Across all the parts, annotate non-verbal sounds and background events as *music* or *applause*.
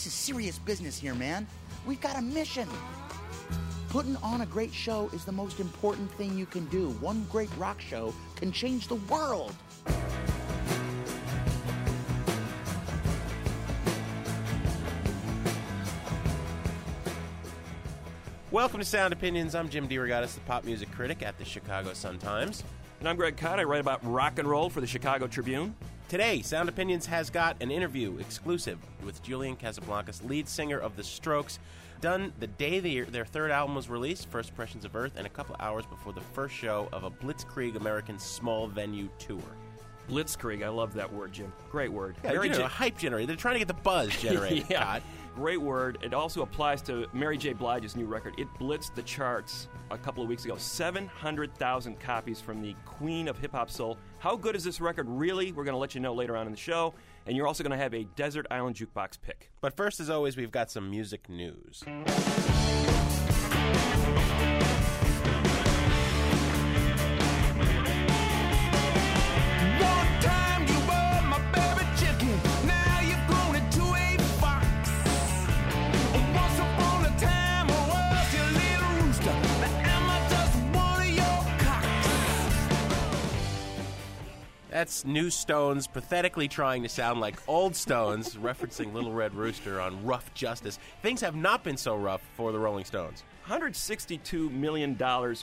This is serious business here, man. We've got a mission. Putting on a great show is the most important thing you can do. One great rock show can change the world. Welcome to Sound Opinions. I'm Jim DeRogatis, the pop music critic at the Chicago Sun-Times. And I'm Greg Kot. I write about rock and roll for the Chicago Tribune. Today, Sound Opinions has got an interview exclusive with Julian Casablancas, lead singer of The Strokes, done the day their, their third album was released, First Impressions of Earth, and a couple hours before the first show of a Blitzkrieg American small venue tour. Blitzkrieg. I love that word, Jim. Great word. Yeah, Mary you know, a hype generator. They're trying to get the buzz *laughs* generated, yeah. Great word. It also applies to Mary J. Blige's new record. It blitzed the charts a couple of weeks ago. 700,000 copies from the queen of hip hop soul. How good is this record really? We're going to let you know later on in the show. And you're also going to have a Desert Island Jukebox pick. But first, as always, we've got some music news. That's New Stones pathetically trying to sound like Old Stones, *laughs* referencing Little Red Rooster on Rough Justice. Things have not been so rough for the Rolling Stones. $162 million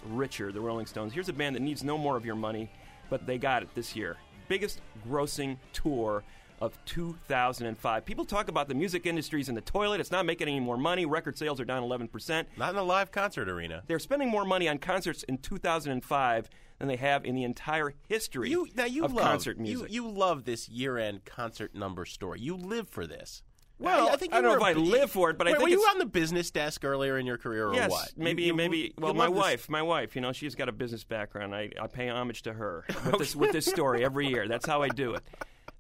richer, the Rolling Stones. Here's a band that needs no more of your money, but they got it this year. Biggest grossing tour of 2005. People talk about the music industry's in the toilet. It's not making any more money. Record sales are down 11%. Not in a live concert arena. They're spending more money on concerts in 2005 than they have in the entire history You now you of love concert music. You, you love this year-end concert number story. You live for this. Well, I, think I don't know if I live for it, but I Wait, think were you on the business desk earlier in your career, or yes, what? You- maybe, you- maybe. Well, my love this- wife, my wife, you know, she's got a business background. I, I pay homage to her *laughs* with this with this story every year. That's how I do it.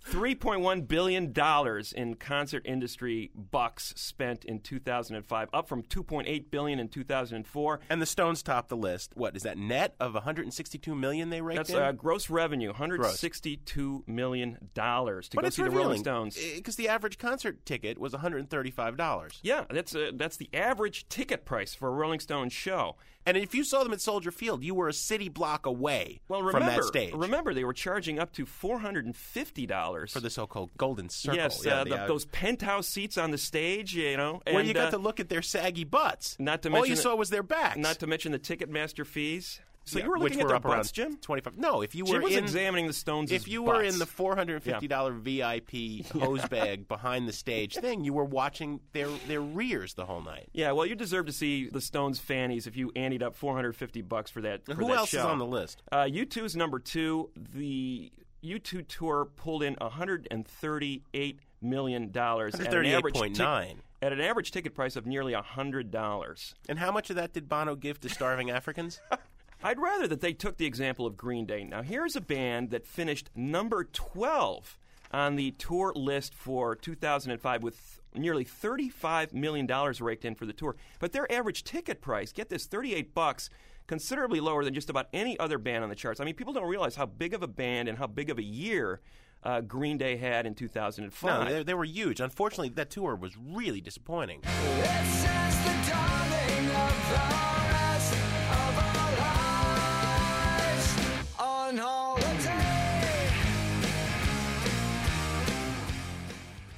Three point one billion dollars in concert industry bucks spent in 2005, up from 2.8 billion in 2004. And the Stones topped the list. What is that net of 162 million they raked That's in? uh, gross revenue, 162 million dollars to but go see the Rolling Stones. because the average concert ticket was 135 dollars. Yeah, that's uh, that's the average ticket price for a Rolling Stones show. And if you saw them at Soldier Field, you were a city block away Well, from remember, that stage. remember they were charging up to four hundred and fifty dollars for the so-called Golden Circle. Yes, yeah, uh, the, the, uh, those penthouse seats on the stage, you know, where and, you got uh, to look at their saggy butts. Not to all you the- saw was their backs. Not to mention the Ticketmaster fees. So Yeah, you were which looking were at up their butts, around Jim. 25. No, if you were Jim was in examining the Stones. if you were in the four hundred and fifty dollar VIP *laughs* hose bag behind the stage thing, you were watching their their rears the whole night. Yeah, well, you deserve to see the Stones fannies if you anteed up 450 bucks for that. For Who that else show. is on the list? Uh, U2 is number two. The U2 tour pulled in 138 million dollars at an average tic- 138.9. at an average ticket price of nearly hundred dollars. And how much of that did Bono give to starving Africans? *laughs* I'd rather that they took the example of Green Day. Now, here's a band that finished number 12 on the tour list for 2005 with nearly $35 million raked in for the tour. But their average ticket price, get this, 38 bucks, considerably lower than just about any other band on the charts. I mean, people don't realize how big of a band and how big of a year uh, Green Day had in 2005. no, they, they were huge. Unfortunately, that tour was really disappointing.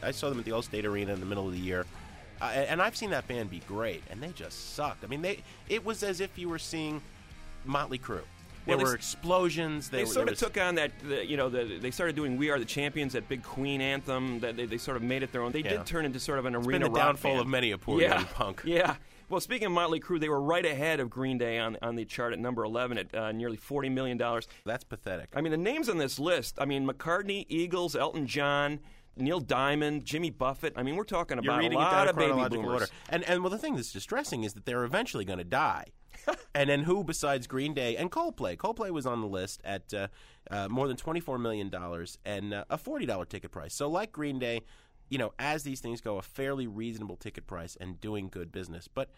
I saw them at the Allstate Arena in the middle of the year. Uh, and I've seen that band be great, and they just sucked. I mean, they it was as if you were seeing Motley Crue. There Well, were explosions. They were- sort of was- took on that, the, you know, the, they started doing "We Are the Champions," that big Queen anthem. That they, they sort of made it their own. They Yeah. did turn into sort of an been arena the rock downfall band. of many a poor yeah. young punk. *laughs* Yeah. Well, speaking of Motley Crue, they were right ahead of Green Day on on the chart at number eleven at uh, nearly forty million dollars. That's pathetic. I mean, the names on this list. I mean, McCartney, Eagles, Elton John, Neil Diamond, Jimmy Buffett. I mean, we're talking You're about a lot of baby boomers. order. And and well, the thing that's distressing is that they're eventually going to die. *laughs* and then who besides Green Day and Coldplay? Coldplay was on the list at uh, uh, more than twenty four million dollars and uh, a forty dollar ticket price. So like Green Day, you know, as these things go, a fairly reasonable ticket price and doing good business. But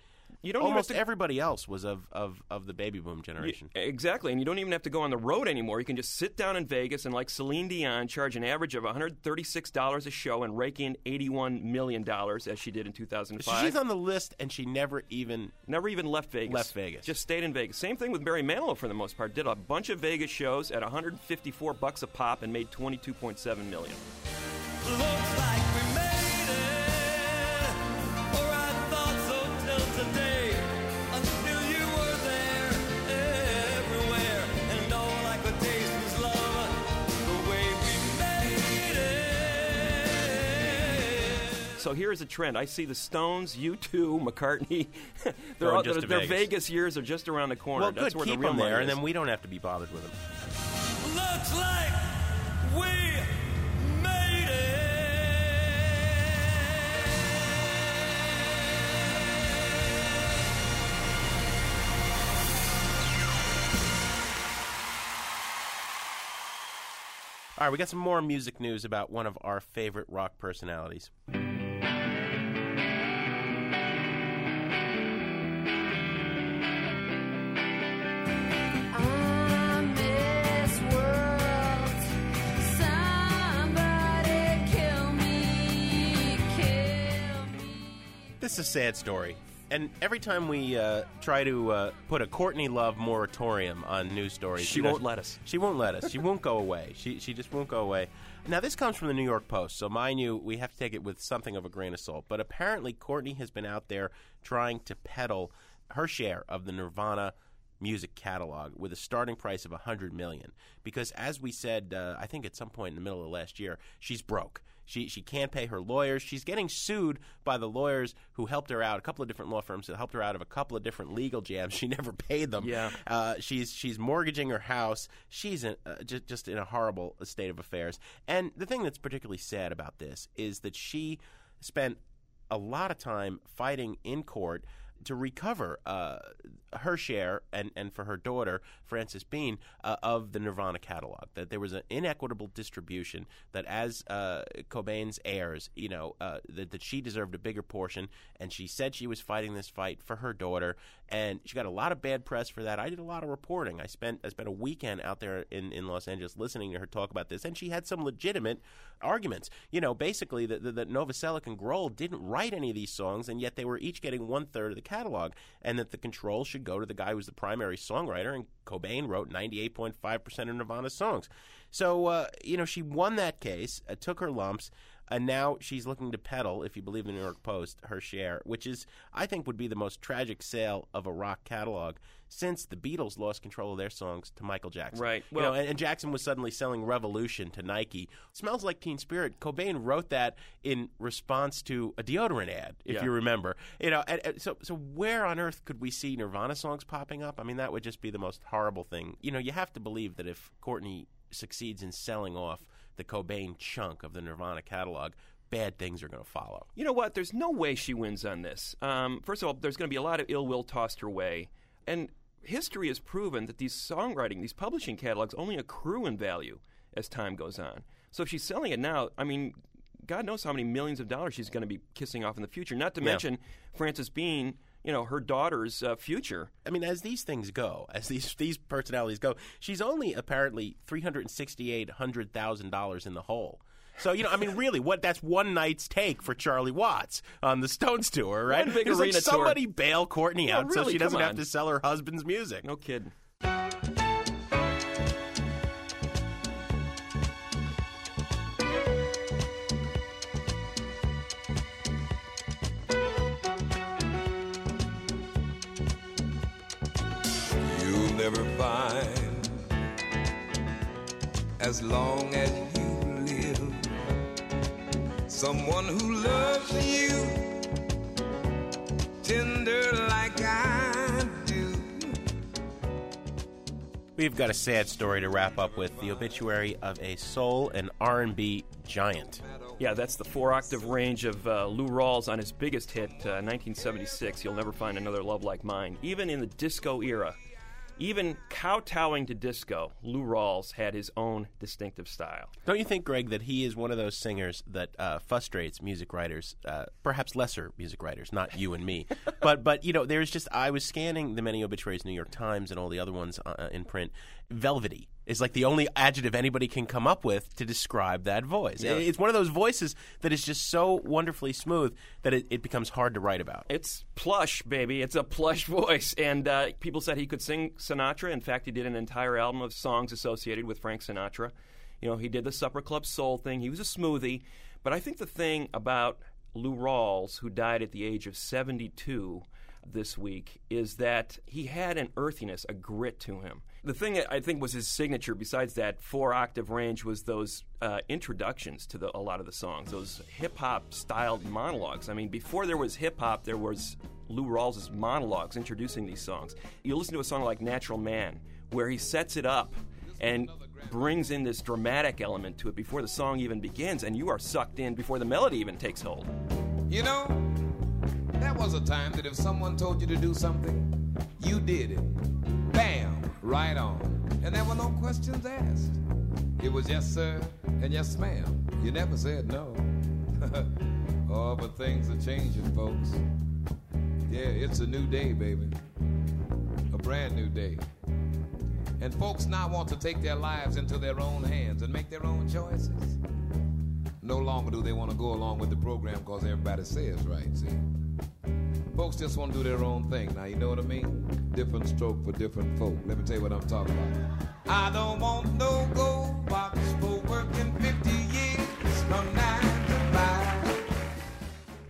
You don't almost to- everybody else was of, of, of the baby boom generation. Exactly, and you don't even have to go on the road anymore. You can just sit down in Vegas and, like Celine Dion, charge an average of $136 a show and rake in $81 million as she did in 2005. She's on the list, and she never even Never even left Vegas. Left Vegas. Just stayed in Vegas. Same thing with Barry Manilow for the most part. Did a bunch of Vegas shows at 154 bucks a pop and made 22.7 million. Looks like it. So here's a trend. I see the Stones, U2, *laughs* McCartney. *laughs* they're all, just their, their Vegas. Vegas years are just around the corner. well, That's good. where Keep the real them there, and then we don't have to be bothered with them. Looks like we made it. All right, we got some more music news about one of our favorite rock personalities. This is a sad story. And every time we uh, try to uh, put a Courtney Love moratorium on news stories, She you know, won't let us. She won't let us. She won't go away. She she just won't go away. Now this comes from the New York Post, so mind you, we have to take it with something of a grain of salt. But apparently, Courtney has been out there trying to peddle her share of the Nirvana music catalog with a starting price of 100 million. Because as we said uh, I think at some point in the middle of last year she's broke. She she can't pay her lawyers. She's getting sued by the lawyers who helped her out a couple of different law firms that helped her out of a couple of different legal jams. *laughs* She never paid them. Yeah. uh, she's she's mortgaging her house. She's in, uh, just just in a horrible state of affairs. And the thing that's particularly sad about this is that she spent a lot of time fighting in court to recover uh, her share and, and for her daughter Frances Bean uh, of the Nirvana catalog. That there was an inequitable distribution. That as uh, Cobain's heirs, you know, uh, that, that she deserved a bigger portion, and she said she was fighting this fight for her daughter, and she got a lot of bad press for that. I did a lot of reporting. I spent I spent a weekend out there in, in Los Angeles listening to her talk about this, and she had some legitimate arguments. You know, basically that that, Novoselic and Grohl didn't write any of these songs, and yet they were each getting one third of the catalog, and that the control should go to the guy who's the primary songwriter. And Cobain wrote ninety eight point five percent of Nirvana's songs. So uh, you know, she won that case, uh, took her lumps. And now she's looking to peddle, if you believe the New York Post, her share, which is, I think, would be the most tragic sale of a rock catalog since the Beatles lost control of their songs to Michael Jackson. Right. You know, Well- and, and Jackson was suddenly selling Revolution to Nike. Smells like Teen Spirit. Cobain wrote that in response to a deodorant ad, if Yeah. you remember. You know, and, and so so where on earth could we see Nirvana songs popping up? I mean, that would just be the most horrible thing. You know, you have to believe that if Courtney succeeds in selling off the Cobain chunk of the Nirvana catalog, bad things are going to follow. You know what? There's no way she wins on this. Um, first of all, there's going to be a lot of ill will tossed her way. And history has proven that these songwriting, these publishing catalogs only accrue in value as time goes on. So if she's selling it now, I mean, God knows how many millions of dollars she's going to be kissing off in the future. Not to Yeah. mention Frances Bean, you know, her daughter's uh, future. I mean, as these things go, as these these personalities go, she's only apparently three hundred sixty eight hundred thousand dollars in the hole. So you know, I mean, really, what that's one night's take for Charlie Watts on the Stones tour, right? One big like arena tour. somebody bail Courtney Yeah, out so she doesn't come have to sell her husband's music. No kidding. As long as you live. Someone who loves you tender like I do. We've got a sad story to wrap up with the obituary of a soul and R&B giant. Yeah, that's the four octave range of uh, Lou Rawls on his biggest hit, uh, 1976. You'll never find another love like mine. Even in the disco era, even kowtowing to disco, Lou Rawls had his own distinctive style. Don't you think, Greg, that he is one of those singers that uh, frustrates music writers, uh, perhaps lesser music writers, not you and me, *laughs* but but you know, there's just I was scanning the many obituaries, New York Times, and all the other ones uh, in print. Velvety is like the only adjective anybody can come up with to describe that voice. Yeah. It's one of those voices that is just so wonderfully smooth that it, it becomes hard to write about. It's plush, baby. It's a plush *laughs* voice. And uh, people said he could sing Sinatra. In fact, he did an entire album of songs associated with Frank Sinatra. You know, he did the Supper Club Soul thing. He was a smoothie. But I think the thing about Lou Rawls, who died at the age of 72 this week, is that he had an earthiness, a grit to him. The thing that I think was his signature, besides that four octave range, was those uh, introductions to the, a lot of the songs, those hip hop styled monologues. I mean, before there was hip hop, there was Lou Rawls' monologues introducing these songs. You listen to a song like Natural Man, where he sets it up and brings in this dramatic element to it before the song even begins, and you are sucked in before the melody even takes hold. You know, there was a time that if someone told you to do something, you did it. Bam, right on. And there were no questions asked. It was yes, sir, and yes, ma'am. You never said no. *laughs* oh, but things are changing, folks. Yeah, it's a new day, baby. A brand new day. And folks now want to take their lives into their own hands and make their own choices. No longer do they want to go along with the program because everybody says right, see? Folks just want to do their own thing. Now, you know what I mean? Different stroke for different folk. Let me tell you what I'm talking about. I don't want no gold box for working 50 years from 9 to 5.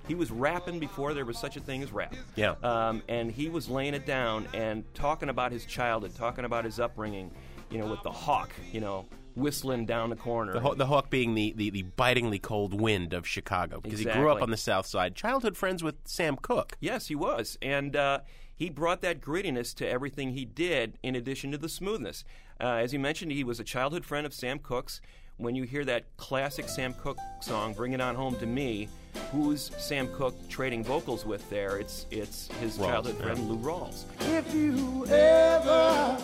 He was rapping before there was such a thing as rap. Yeah. Um, and he was laying it down and talking about his childhood, talking about his upbringing, you know, with the hawk, you know, whistling down the corner. The, Haw- the Hawk being the, the, the bitingly cold wind of Chicago because he grew up on the South Side. Childhood friends with Sam Cooke. Yes, he was. And uh, he brought that grittiness to everything he did, in addition to the smoothness. Uh, as you mentioned, he was a childhood friend of Sam Cooke's. When you hear that classic Sam Cooke song, "Bring It On Home to Me," who's Sam Cooke trading vocals with there? It's it's his Rawls, childhood yeah. friend Lou Rawls. If you ever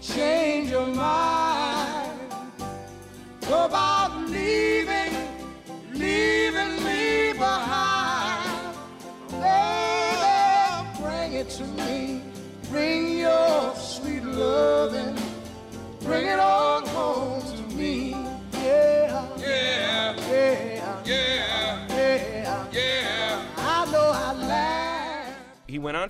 change your mind. About leaving,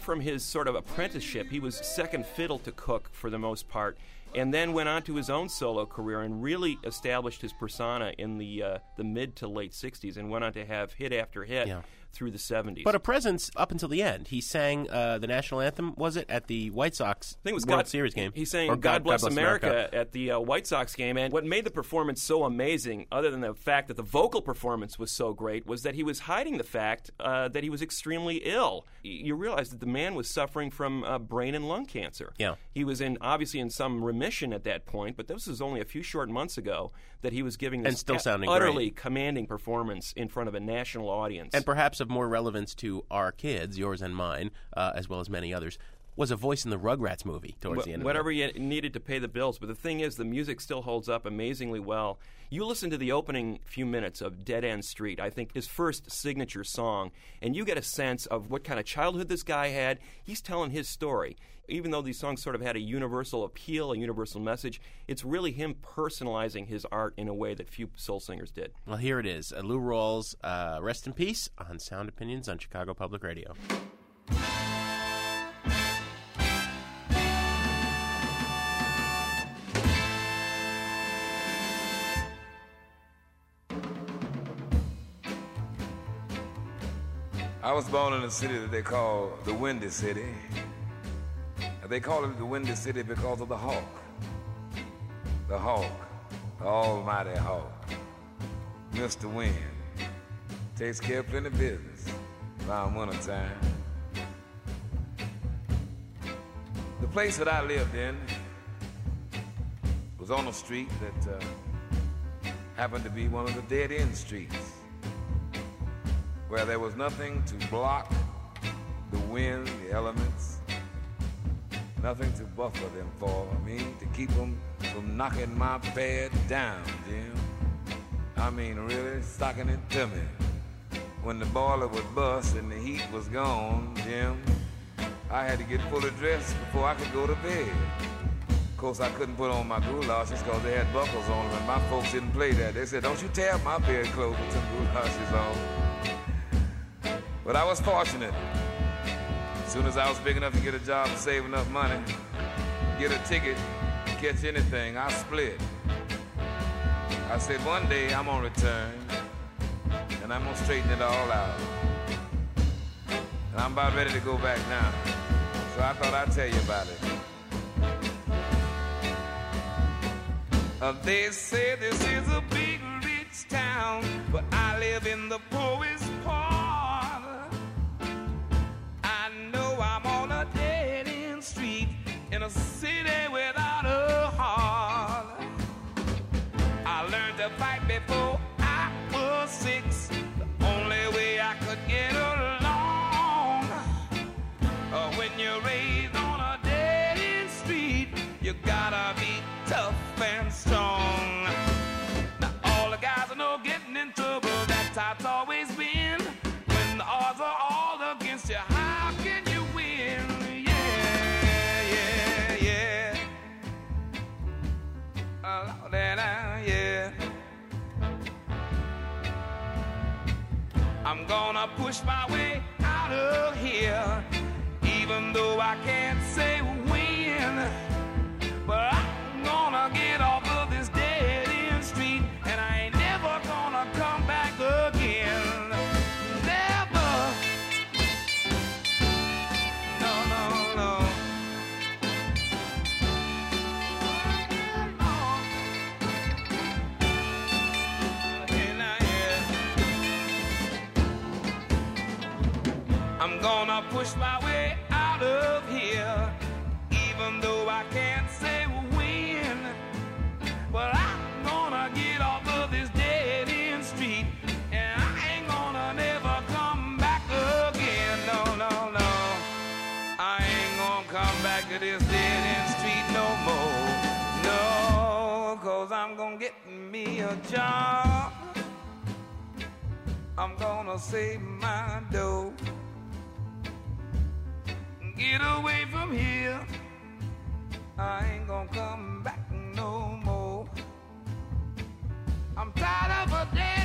from his sort of apprenticeship. He was second fiddle to Cooke for the most part, and then went on to his own solo career and really established his persona in the uh, the mid to late '60s, and went on to have hit after hit Yeah. Through the '70s. But a presence up until the end. He sang uh, the national anthem, was it, at the White Sox I think it was World God, Series game? He sang Or God, Bless, America, at the uh, White Sox game. And what made the performance so amazing, other than the fact that the vocal performance was so great, was that he was hiding the fact uh, that he was extremely ill. You realize that the man was suffering from uh, brain and lung cancer. Yeah. He was in obviously in some remission at that point, but this was only a few short months ago that he was giving this And still sounding utterly great. commanding performance in front of a national audience. And perhaps of more relevance to our kids, yours and mine, uh, as well as many others, was a voice in the Rugrats movie towards Wh- the end. whatever you needed to pay the bills. But the thing is, the music still holds up amazingly well. You listen to the opening few minutes of Dead End Street, I think his first signature song, and you get a sense of what kind of childhood this guy had. He's telling his story. Even though these songs sort of had a universal appeal, a universal message, it's really him personalizing his art in a way that few soul singers did. Well, here it is. Uh, Lou Rawls, uh, rest in peace, on Sound Opinions on Chicago Public Radio. I was born in a city that they call the Windy City. They call it the Windy City because of the hawk. the hawk, the almighty hawk, Mr. Wind, takes care of plenty of business around winter time. The place that I lived in was on a street that uh, happened to be one of the dead end streets where there was nothing to block the wind, the elements, nothing to buffer them for. I mean, to keep them from knocking my bed down, Jim. I mean, really stocking it to me. When the boiler would bust and the heat was gone, Jim, I had to get fully dressed before I could go to bed. Of course, I couldn't put on my goulashes because they had buckles on them, and my folks didn't play that. They said, don't you tear my bedclothes with some goulashes on. But I was fortunate. As soon as I was big enough to get a job and save enough money, get a ticket, catch anything, I split. I said, one day I'm gonna return, and I'm gonna straighten it all out. And I'm about ready to go back now. So I thought I'd tell you about it. Uh, they say this is a big rich town, but I live in the poorest a city without a heart. I learned to fight before I was six. The only way I could get along. Uh, when you're raised on a dead end street, you gotta be tough and strong. Now all the guys I know getting in trouble. That's how it's I'm gonna push my way out of here, even though I can't say a job. I'm gonna save my dough. Get away from here. I ain't gonna come back no more. I'm tired of a dead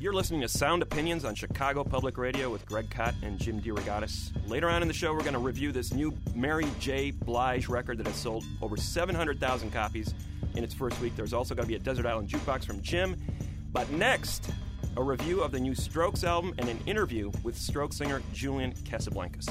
You're listening to Sound Opinions on Chicago Public Radio with Greg Kot and Jim DeRogatis. Later on in the show, we're going to review this new Mary J. Blige record that has sold over 700,000 copies in its first week. There's also going to be a Desert Island Jukebox from Jim. But next, a review of the new Strokes album and an interview with Stroke singer Julian Casablancas.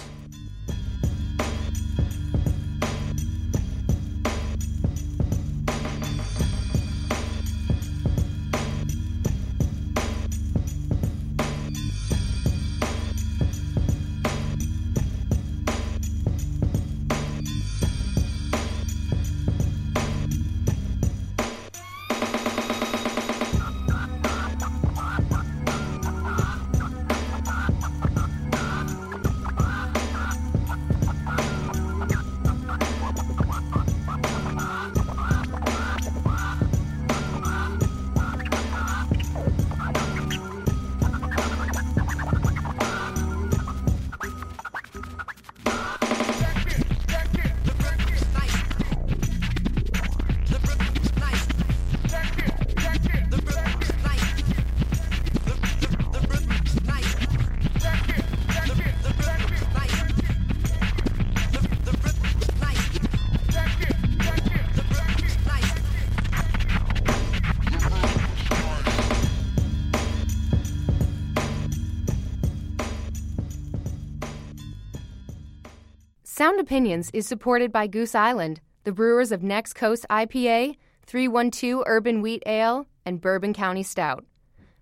Sound Opinions is supported by Goose Island, the brewers of Next Coast IPA, 312 Urban Wheat Ale, and Bourbon County Stout.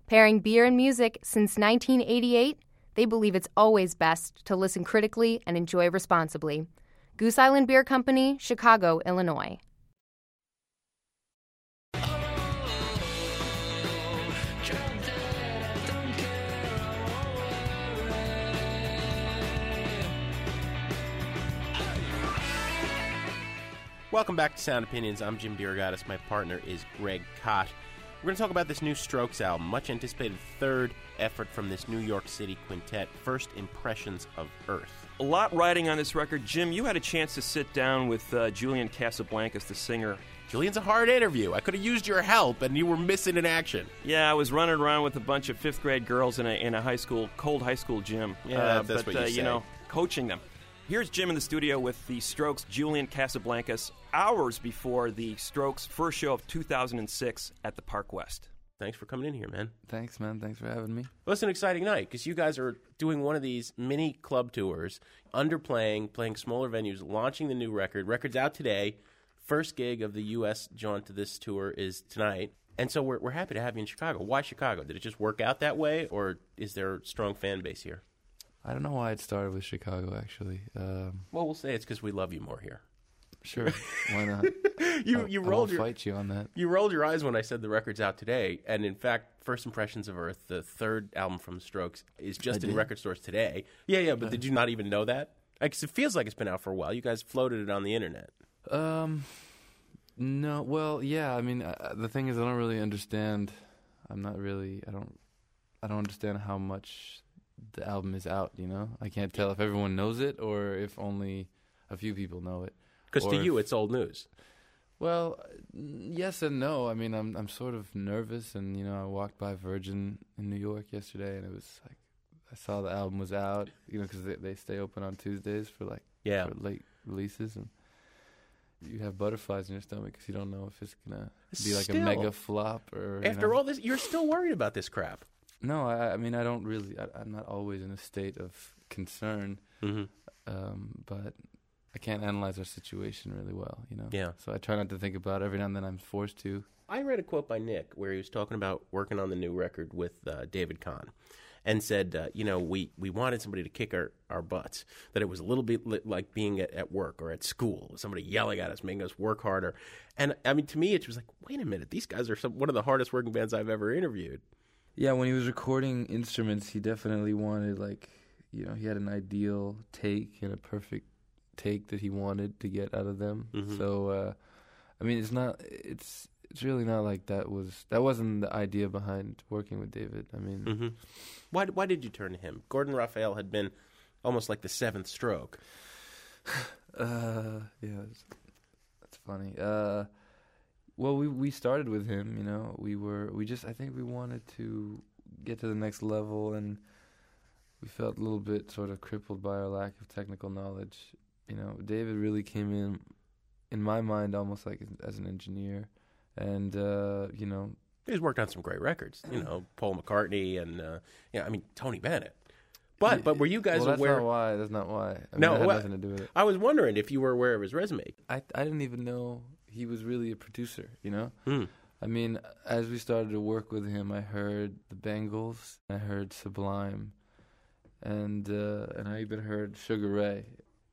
Pairing beer and music since 1988, they believe it's always best to listen critically and enjoy responsibly. Goose Island Beer Company, Chicago, Illinois. Welcome back to Sound Opinions. I'm Jim DeRogatis. My partner is Greg Kot. We're going to talk about this new Strokes album, much anticipated third effort from this New York City quintet, First Impressions of Earth. A lot riding on this record. Jim, you had a chance to sit down with uh, Julian Casablancas, the singer. Julian's a hard interview. I could have used your help, and you were missing in action. Yeah, I was running around with a bunch of fifth grade girls in a, in a high school, cold high school gym. Yeah, uh, that's but, what you uh, you know, coaching them. Here's Jim in the studio with the Strokes' Julian Casablancas, hours before the Strokes' first show of 2006 at the Park West. Thanks for coming in here, man. Thanks, man. Thanks for having me. Well, it's an exciting night because you guys are doing one of these mini club tours, underplaying, playing smaller venues, launching the new record. Record's out today. First gig of the U.S. jaunt to this tour is tonight. And so we're, we're happy to have you in Chicago. Why Chicago? Did it just work out that way, or is there a strong fan base here? I don't know why it started with Chicago, actually. Um, Well, we'll say it's because we love you more here. sure, why not? *laughs* You I- you I rolled your fight you on that. you rolled your eyes when I said the record's out today, and in fact, First Impressions of Earth, the third album from Strokes, is just in did? record stores today. Yeah, yeah, but did you not even know that? Because it feels like it's been out for a while. You guys floated it on the internet. Um, no, well, yeah. I mean, uh, the thing is, I don't really understand. I'm not really. I don't. I don't understand how much the album is out. You know, I can't tell if everyone knows it or if only a few people know it. Because to Or you, if- it's old news. Well, yes and no. I mean, I'm I'm sort of nervous, and you know, I walked by Virgin in New York yesterday, and it was like I saw the album was out. You know, because they they stay open on Tuesdays for like Yeah. for late releases, and you have butterflies in your stomach because you don't know if it's gonna be like Still, a mega flop or After know. all this, you're still worried about this crap. No, I I mean I don't really. I, I'm not always in a state of concern, Mm-hmm. um, but. I can't analyze our situation really well, you know. Yeah. So I try not to think about it. Every now and then I'm forced to. I read a quote by Nick where he was talking about working on the new record with uh, David Kahne and said, uh, you know, we, we wanted somebody to kick our, our butts, that it was a little bit li- like being at, at work or at school, somebody yelling at us, making us work harder. And I mean, to me, it was like, wait a minute, these guys are some, one of the hardest working bands I've ever interviewed. Yeah, when he was recording instruments, he definitely wanted like, you know, he had an ideal take and a perfect take that he wanted to get out of them. Mhm. So, uh, I mean, it's not, it's, it's really not like that was that wasn't the idea behind working with David. I mean, Mm-hmm. Why, why did you turn to him? Gordon Raphael had been almost like the seventh stroke. *sighs* Uh, yeah, that's, that's funny. Uh, well, we we started with him. You know, we were we just I think we wanted to get to the next level, and we felt a little bit sort of crippled by our lack of technical knowledge. You know, David really came in, in my mind, almost like as an engineer, and uh, you know, He's worked on some great records, you know, Paul McCartney and, uh, yeah, I mean, Tony Bennett. But, but were you guys well, that's aware? not why. That's not why. I mean, No, had wha- nothing to do with it. I was wondering if you were aware of his resume. I I didn't even know he was really a producer. You know. Hmm. I mean, as we started to work with him, I heard the Bangles, I heard Sublime, and uh, and I even heard Sugar Ray.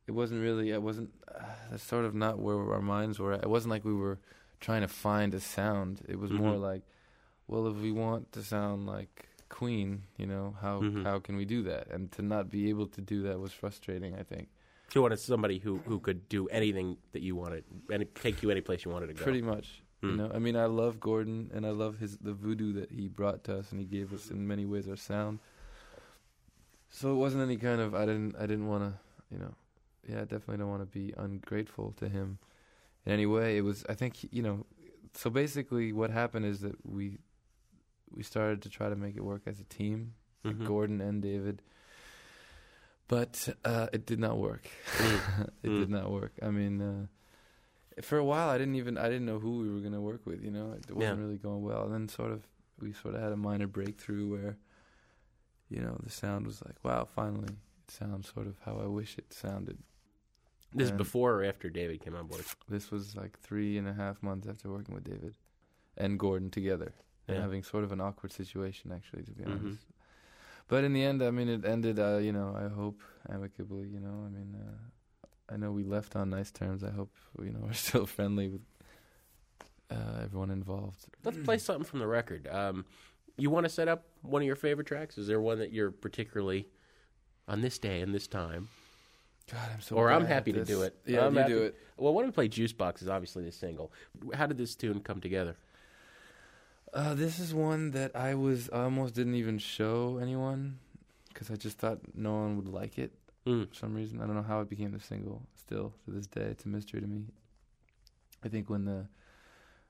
It wasn't really. I wasn't. Uh, that's sort of not where our minds were. at. It wasn't like we were trying to find a sound. It was more Mhm. like, well, if we want to sound like Queen, you know, how Mhm. how can we do that? And to not be able to do that was frustrating. I think. You wanted somebody who, who could do anything that you wanted, and take you any place you wanted to go. Pretty much. You Hmm. know, I mean, I love Gordon, and I love his the voodoo that he brought to us, and he gave us in many ways our sound. So it wasn't any kind of I didn't I didn't want to you know, yeah, I definitely don't want to be ungrateful to him in any way. It was I think you know, so basically what happened is that we we started to try to make it work as a team, like Mhm. Gordon and David. But uh, it did not work. Mm. *laughs* it Mm. did not work. I mean, uh, for a while, I didn't even I didn't know who we were gonna work with. You know, it wasn't Yeah. really going well. And then sort of we sort of had a minor breakthrough where, you know, the sound was like, wow, finally, it sounds sort of how I wish it sounded. This is And before or after David came on board. This was like three and a half months after working with David and Gordon together and having sort of an awkward situation, actually, to be Mhm. honest. But in the end, I mean, it ended, uh, you know, I hope amicably, you know. I mean, uh, I know we left on nice terms. I hope, you know, *laughs* we're still friendly with uh, everyone involved. Let's play something from the record. Um, you want to set up one of your favorite tracks? Is there one that you're particularly on this day and this time? God, I'm so or I'm happy to do it. Yeah, I'm you happy- do it. Well, why don't we play Juice Box? Is obviously the single. How did this tune come together? Uh, this is one that I was I almost didn't even show anyone because I just thought no one would like it Mm. for some reason. I don't know how it became the single. Still to this day, it's a mystery to me. I think when the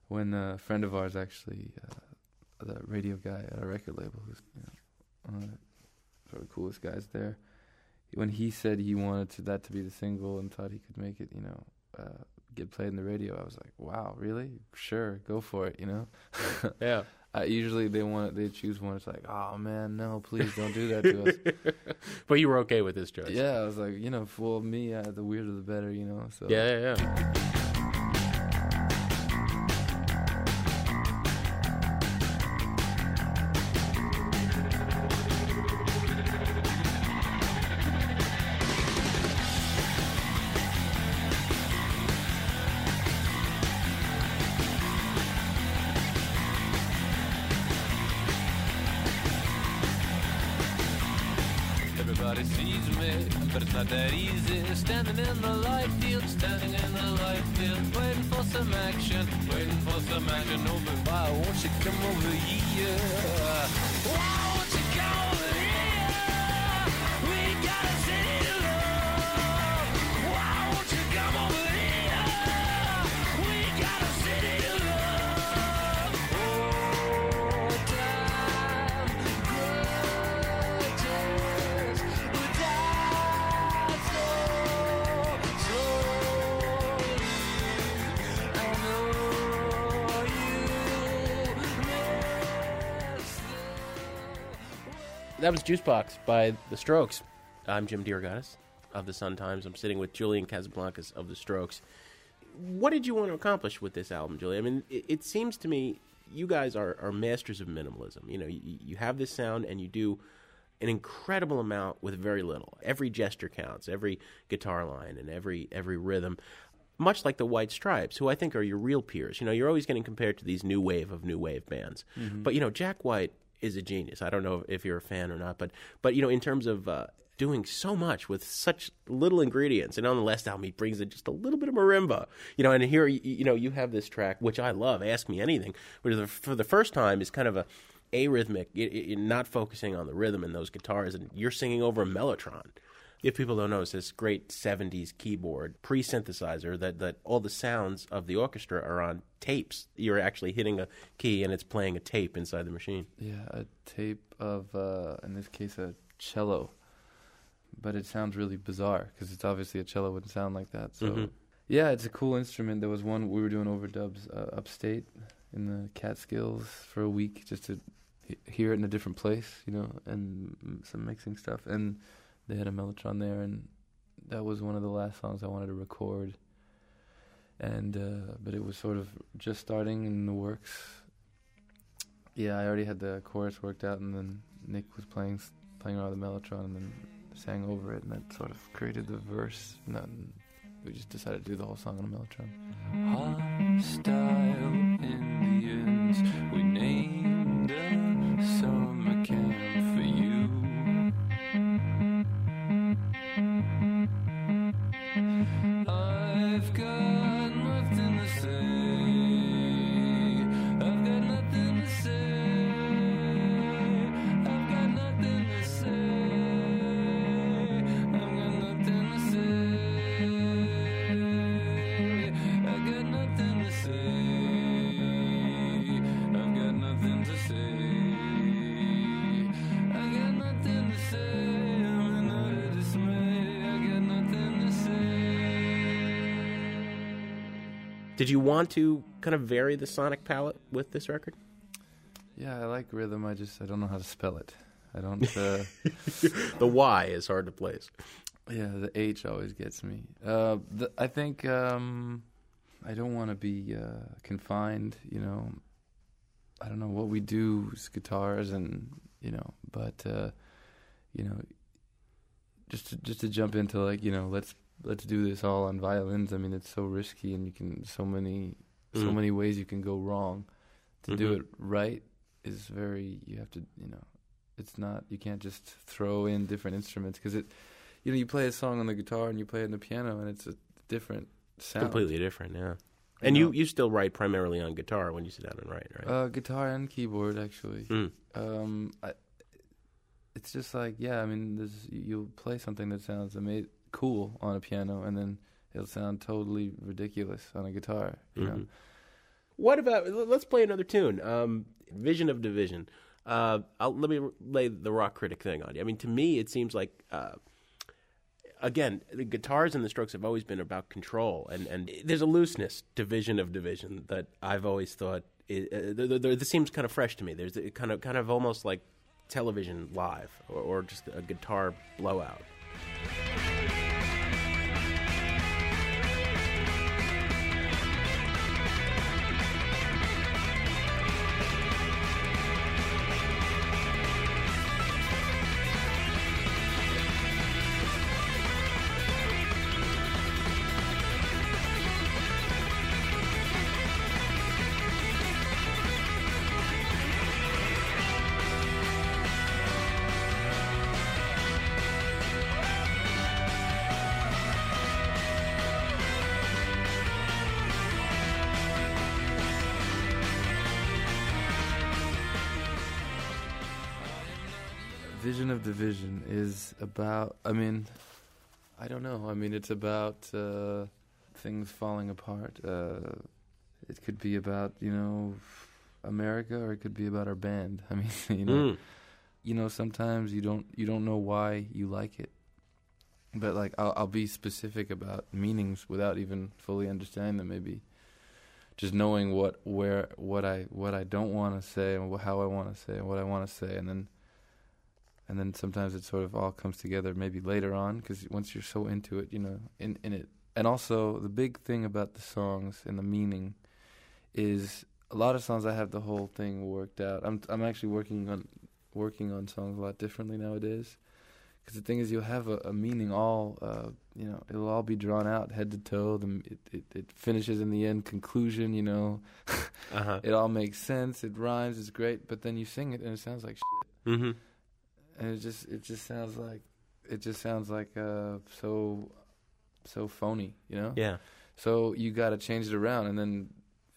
when a friend of ours actually, uh, the radio guy at a record label, who's you know, one of the sort of coolest guys there, when he said he wanted to, that to be the single and thought he could make it, you know, uh, get played in the radio, I was like, wow, really? Sure, go for it, you know. *laughs* Yeah. I, usually they want they choose one. It's like, oh man, no, please don't do that to us. *laughs* but you were okay with this choice. Yeah, I was like, you know, for me, uh, the weirder the better, you know. So Yeah, yeah, yeah. That was Juice Box by The Strokes. I'm Jim DeRogatis of the Sun Times. I'm sitting with Julian Casablancas of The Strokes. What did you want to accomplish with this album, Julian? I mean, it, it seems to me you guys are, are masters of minimalism. You know, you, you have this sound and you do an incredible amount with very little. Every gesture counts, every guitar line, and every every rhythm. Much like the White Stripes, who I think are your real peers. You know, you're always getting compared to these new wave of new wave bands. Mhm. But you know, Jack White is a genius. I don't know if you're a fan or not, but but you know, in terms of uh, doing so much with such little ingredients, and on the last album he brings in just a little bit of marimba. You know, and here you, you know you have this track which I love. Ask me anything, which for the first time is kind of a arrhythmic, y- y- not focusing on the rhythm and those guitars, and you're singing over a mellotron. If people don't know, it's this great '70s keyboard pre-synthesizer that that all the sounds of the orchestra are on tapes. You're actually hitting a key and it's playing a tape inside the machine. Yeah, a tape of, uh, in this case, a cello. But it sounds really bizarre because it's obviously a cello wouldn't sound like that. So, Mhm. yeah, it's a cool instrument. There was one we were doing overdubs uh, upstate in the Catskills for a week just to he- hear it in a different place, you know, and mm, some mixing stuff. And they had a mellotron there, and that was one of the last songs I wanted to record. And uh, but it was sort of just starting in the works. Yeah, I already had the chorus worked out, and then Nick was playing playing around with the mellotron, and then sang over it, and that sort of created the verse. And then we just decided to do the whole song on a mellotron. Hostile Indians, we named Did you want to kind of vary the sonic palette with this record? Yeah, I like rhythm. I just I don't know how to spell it. I don't. Uh, *laughs* the Y is hard to place. Yeah, the H always gets me. Uh, the, I think um, I don't want to be uh, confined. You know, I don't know what we do is guitars, and you know, but uh, you know, just to, just to jump into like you know, let's let's do this all on violins. I mean, it's so risky, and you can so many so Mm. many ways you can go wrong. To do Mhm. it right is very. You have to, you know, it's not. You can't just throw in different instruments because it you know, you play a song on the guitar and you play it on the piano, and it's a different sound. Completely different, yeah. And you, know? you still write primarily on guitar when you sit down and write, right? Uh, guitar and keyboard, actually. Mm. Um, I, it's just like, yeah, I mean, there's, you'll play something that sounds ama- cool on a piano, and then it'll sound totally ridiculous on a guitar. You know, Mhm. What about? Let's play another tune. Um, Vision of Division. Uh, let me lay the rock critic thing on you. I mean, to me, it seems like. Uh, Again, the guitars and the Strokes have always been about control, and, and there's a looseness to Vision of Division that I've always thought. It, uh, th- th- th- this seems kind of fresh to me. There's a kind of kind of almost like television live, or, or just a guitar blowout. Vision of Division is about. I mean, I don't know. I mean, it's about uh, things falling apart. Uh, it could be about you know America, or it could be about our band. *laughs* I mean, you know, Mm. you know, sometimes you don't you don't know why you like it. But like, I'll, I'll be specific about meanings without even fully understanding them. Maybe just knowing what where what I what I don't want to say and how I want to say and what I want to say, and then and then sometimes it sort of all comes together maybe later on because once you're so into it, you know, in in it. And also the big thing about the songs and the meaning is a lot of songs I have the whole thing worked out. I'm I'm actually working on working on songs a lot differently nowadays. Because the thing is, you'll have a, a meaning all, uh, you know, it'll all be drawn out head to toe. The, it, it, it finishes in the end conclusion, you know. Uh-huh. *laughs* It all makes sense. It rhymes. It's great. But then you sing it and it sounds like shit. Mm-hmm. And it just it just sounds like it just sounds like uh, so so phony, you know. Yeah. So you got to change it around, and then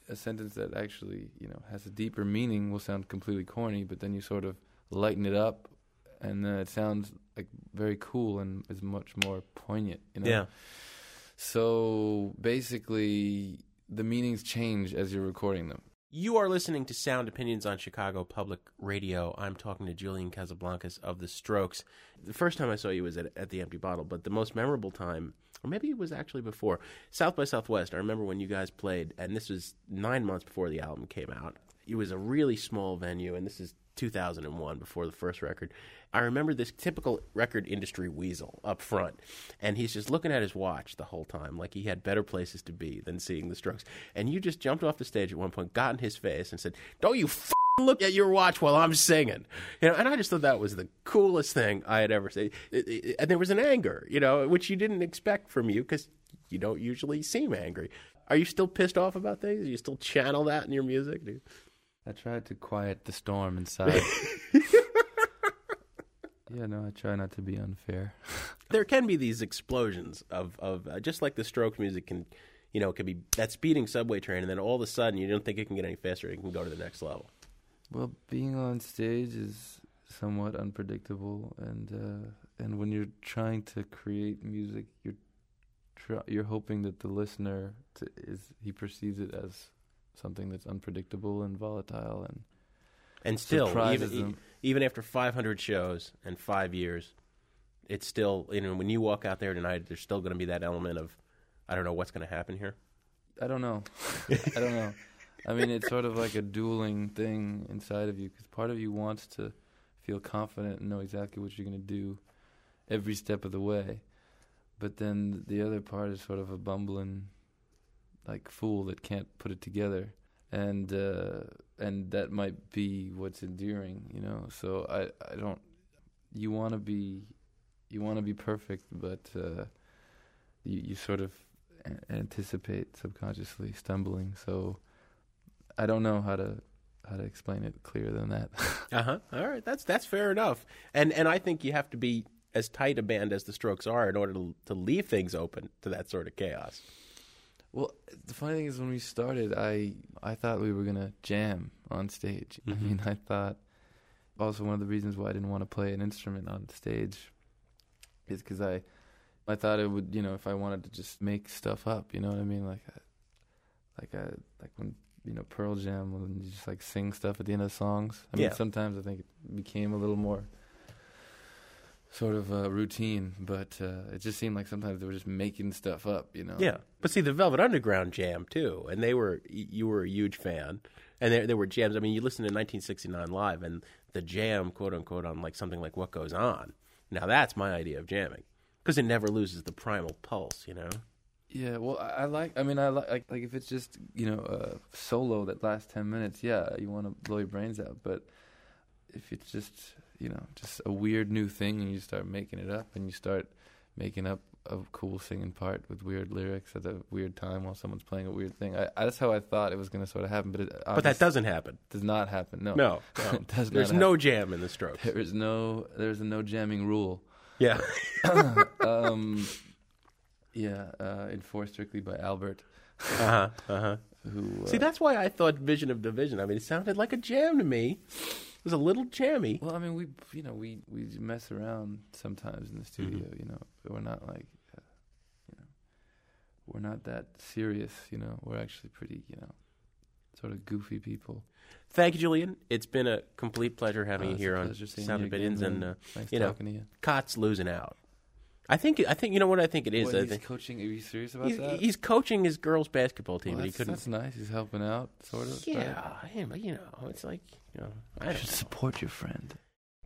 a sentence that actually you know has a deeper meaning will sound completely corny, but then you sort of lighten it up, and then it sounds like very cool and is much more poignant. You know. Yeah. So basically, the meanings change as you're recording them. You are listening to Sound Opinions on Chicago Public Radio. I'm talking to Julian Casablancas of The Strokes. The first time I saw you was at, at the Empty Bottle, but the most memorable time, or maybe it was actually before, South by Southwest. I remember when you guys played, and this was nine months before the album came out. It was a really small venue, and this is 2001 before the first record. I remember this typical record industry weasel up front, and he's just looking at his watch the whole time, like he had better places to be than seeing the Strokes. And you just jumped off the stage at one point, got in his face, and said, "Don't you f- look at your watch while I'm singing?" You know, and I just thought that was the coolest thing I had ever seen. It- it- and there was an anger, you know, which you didn't expect from you because you don't usually seem angry. Are you still pissed off about things? Do you still channel that in your music? You- I tried to quiet the storm inside. *laughs* yeah, no, I try not to be unfair. *laughs* there can be these explosions of of uh, just like the Strokes music can, you know, it can be that speeding subway train, and then all of a sudden you don't think it can get any faster. It can go to the next level. Well, being on stage is somewhat unpredictable, and uh, and when you're trying to create music, you're you're hoping that the listener t- is he perceives it as something that's unpredictable and volatile, and And still, even, them. even after 500 shows and five years, it's still you know when you walk out there tonight, there's still going to be that element of I don't know what's going to happen here. I don't know. *laughs* I don't know. I mean, it's sort of like a dueling thing inside of you because part of you wants to feel confident and know exactly what you're going to do every step of the way. but then the other part is sort of a bumbling, like fool that can't put it together, and uh, and that might be what's endearing, you know. So I I don't. You want to be, you want to be perfect, but uh, you you sort of anticipate subconsciously stumbling. So I don't know how to how to explain it clearer than that. *laughs* Uh huh. All right, that's that's fair enough. And and I think you have to be as tight a band as the Strokes are in order to to leave things open to that sort of chaos. Well, the funny thing is, when we started, I I thought we were gonna jam on stage. I Mhm. mean, I thought also one of the reasons why I didn't want to play an instrument on stage is because I I thought it would, you know, if I wanted to just make stuff up, you know what I mean, like I, like I like when you know Pearl Jam when you just like sing stuff at the end of songs. I mean, Yeah. sometimes I think it became a little more sort of uh, routine, but uh, it just seemed like sometimes they were just making stuff up, you know. Yeah, but see the Velvet Underground jam too, and they were you were a huge fan, and there there were jams. I mean, you listen to 1969 live, and the jam, quote unquote, on like something like What Goes On. Now that's my idea of jamming because it never loses the primal pulse, you know. Yeah, well, I, I like. I mean, I like, like like if it's just you know a solo that lasts ten minutes. Yeah, you want to blow your brains out. But if it's just you know just a weird new thing and you start making it up and you start making up a cool singing part with weird lyrics at a weird time while someone's playing a weird thing, I, I, that's how I thought it was going to sort of happen. But it But that doesn't happen. Does not happen. No, No, *laughs* no. Does There's no jam in the Strokes. There is no. There's a no jamming rule. Yeah. *coughs* *laughs* um, yeah, uh, enforced strictly by Albert. Uh huh. Uh huh. Who? See, uh, that's why I thought Vision of Division. I mean, it sounded like a jam to me. Was a little jammy. Well, I mean, we you know we we mess around sometimes in the studio. Mm-hmm. You know, but we're not like, uh, you know, we're not that serious. You know, we're actually pretty you know, sort of goofy people. Thank you, Julian. It's been a complete pleasure having Uh, you here on Sound again, Opinions, and uh, Thanks you know, talking to you. Kot's losing out. I think. I think you know what I think it is. What, I he's think coaching. Are you serious about he's, that? he's coaching his girls' basketball team, Well, and he that's, couldn't. that's nice. He's helping out, sort of. yeah, yeah, but you know, it's like you know, I You don't should know. support your friend.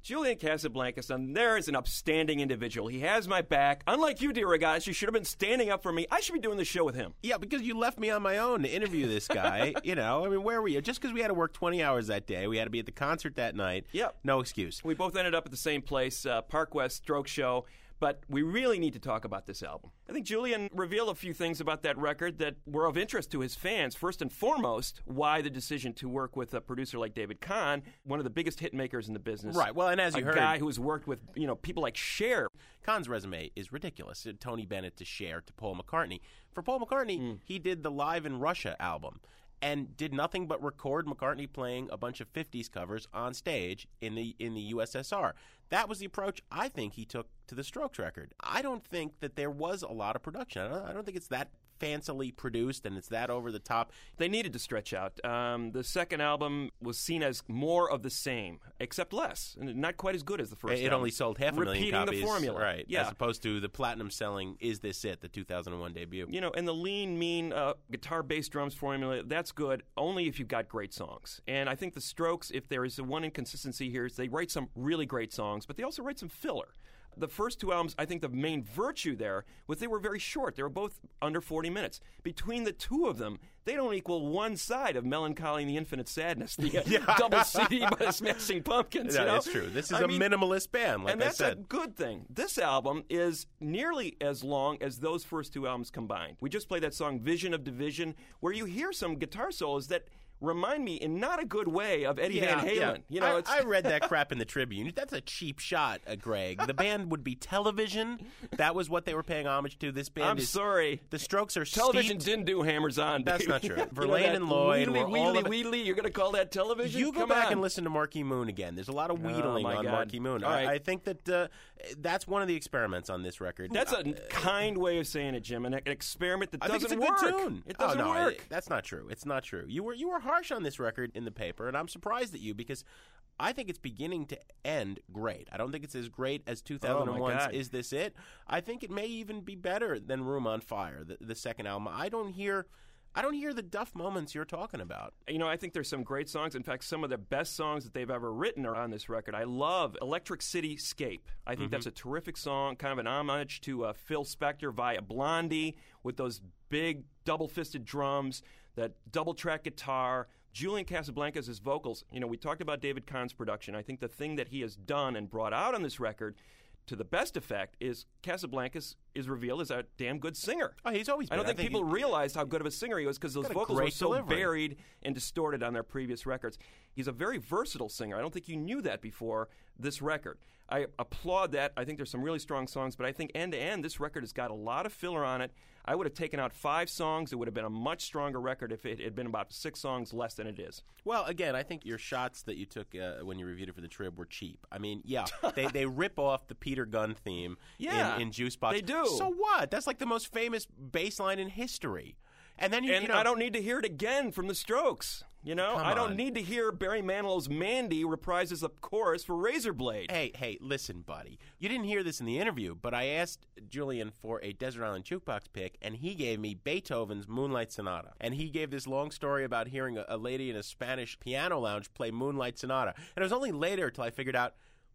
Julian Casablancas, and there is an upstanding individual. He has my back. Unlike you, dear guys, you should have been standing up for me. I should be doing the show with him. Yeah, because you left me on my own to interview this guy. *laughs* you know, I mean, where were you? Just because we had to work 20 hours that day, we had to be at the concert that night. Yep. No excuse. We both ended up at the same place, uh, Park West Stroke Show. But we really need to talk about this album. I think Julian revealed a few things about that record that were of interest to his fans. First and foremost, why the decision to work with a producer like David Kahne, one of the biggest hit makers in the business. Right. Well, and as a you heard- guy who has worked with you know people like Cher. Kahne's resume is ridiculous. Tony Bennett to Cher to Paul McCartney. For Paul McCartney, hmm. he did the Live in Russia album and did nothing but record McCartney playing a bunch of 50s covers on stage in the in the USSR. That was the approach I think he took to the Strokes record. I don't think that there was a lot of production. I don't, I don't think it's that fancily produced and it's that over the top. They needed to stretch out. Um, the second album was seen as more of the same, except less, and not quite as good as the first. it album. only sold half a million copies. Repeating the formula, right? Yeah, As opposed to the platinum selling "Is This It," the 2001 debut. you know, and the lean, mean uh, guitar, bass, drums formula, that's good only if you've got great songs. And I think the Strokes, if there is the one inconsistency here, is they write some really great songs, but they also write some filler. The first two albums, I think the main virtue there was they were very short. They were both under 40 minutes. Between the two of them, they don't equal one side of Melancholy and the Infinite Sadness, the uh, *laughs* double CD by the Smashing Pumpkins. Yeah, you know? that's true. This is I a mean, minimalist band, like and I that's said. a good thing. This album is nearly as long as those first two albums combined. We just played that song "Vision of Division," where you hear some guitar solos that remind me, in not a good way, of Eddie Van Halen. You know, I, it's, I read that crap in the Tribune. That's a cheap shot, uh, Greg. The band would be television. That was what they were paying homage to. This band I'm is sorry. The Strokes are Television steeped- didn't do Hammers On. That's not true. *laughs* You know Verlaine and Lloyd Wheedly, Wheedly, Wheedly. You're going to call that television? You go Come back on. and listen to Marquee Moon again. There's a lot of wheedling my on God. Marquee Moon. I. I think that uh, that's one of the experiments on this record. That's Uh, a kind way of saying it, Jim. An, an experiment that doesn't work. It doesn't oh, no, work. it- that's not true. It's not true. You were you were harsh on this record in the paper, and I'm surprised at you because I think it's beginning to end great. I don't think it's as great as 2001's God. Is This It? I think it may even be better than Room on Fire, the, the second album. I don't hear I don't hear the Duff moments you're talking about. You know, I think there's some great songs. In fact, some of the best songs that they've ever written are on this record. I love Electricityscape. I think that's a terrific song, kind of an homage to uh, Phil Spector via Blondie with those big double fisted drums, that double track guitar. Julian Casablancas' his vocals. You know, we talked about David Kahne's production. I think the thing that he has done and brought out on this record to the best effect is Casablancas is revealed as a damn good singer. Oh, he's always Been. I don't been. I think think people he- realized how good of a singer he was because those vocals were so delivery. buried and distorted on their previous records. He's a very versatile singer. I don't think you knew that before this record. I applaud that. I think there's some really strong songs, but I think end to end, this record has got a lot of filler on it. I would have taken out five songs. It would have been a much stronger record if it had been about six songs less than it is. Well, again, I think your shots that you took uh, when you reviewed it for the Trib were cheap. I mean, yeah, they, they *laughs* rip off the Peter Gunn theme Yeah, in, in Juicebox. they do. So what? That's like the most famous bass line in history. And then you, And you know, I don't need to hear it again from the Strokes. You know, I don't on. need to hear Barry Manilow's "Mandy" reprises the chorus for Razorblade. Hey, hey, listen, buddy. You didn't hear this in the interview, but I asked Julian for a Desert Island Jukebox pick, and he gave me Beethoven's Moonlight Sonata. And he gave this long story about hearing a, a lady in a Spanish piano lounge play Moonlight Sonata. And it was only later till I figured out.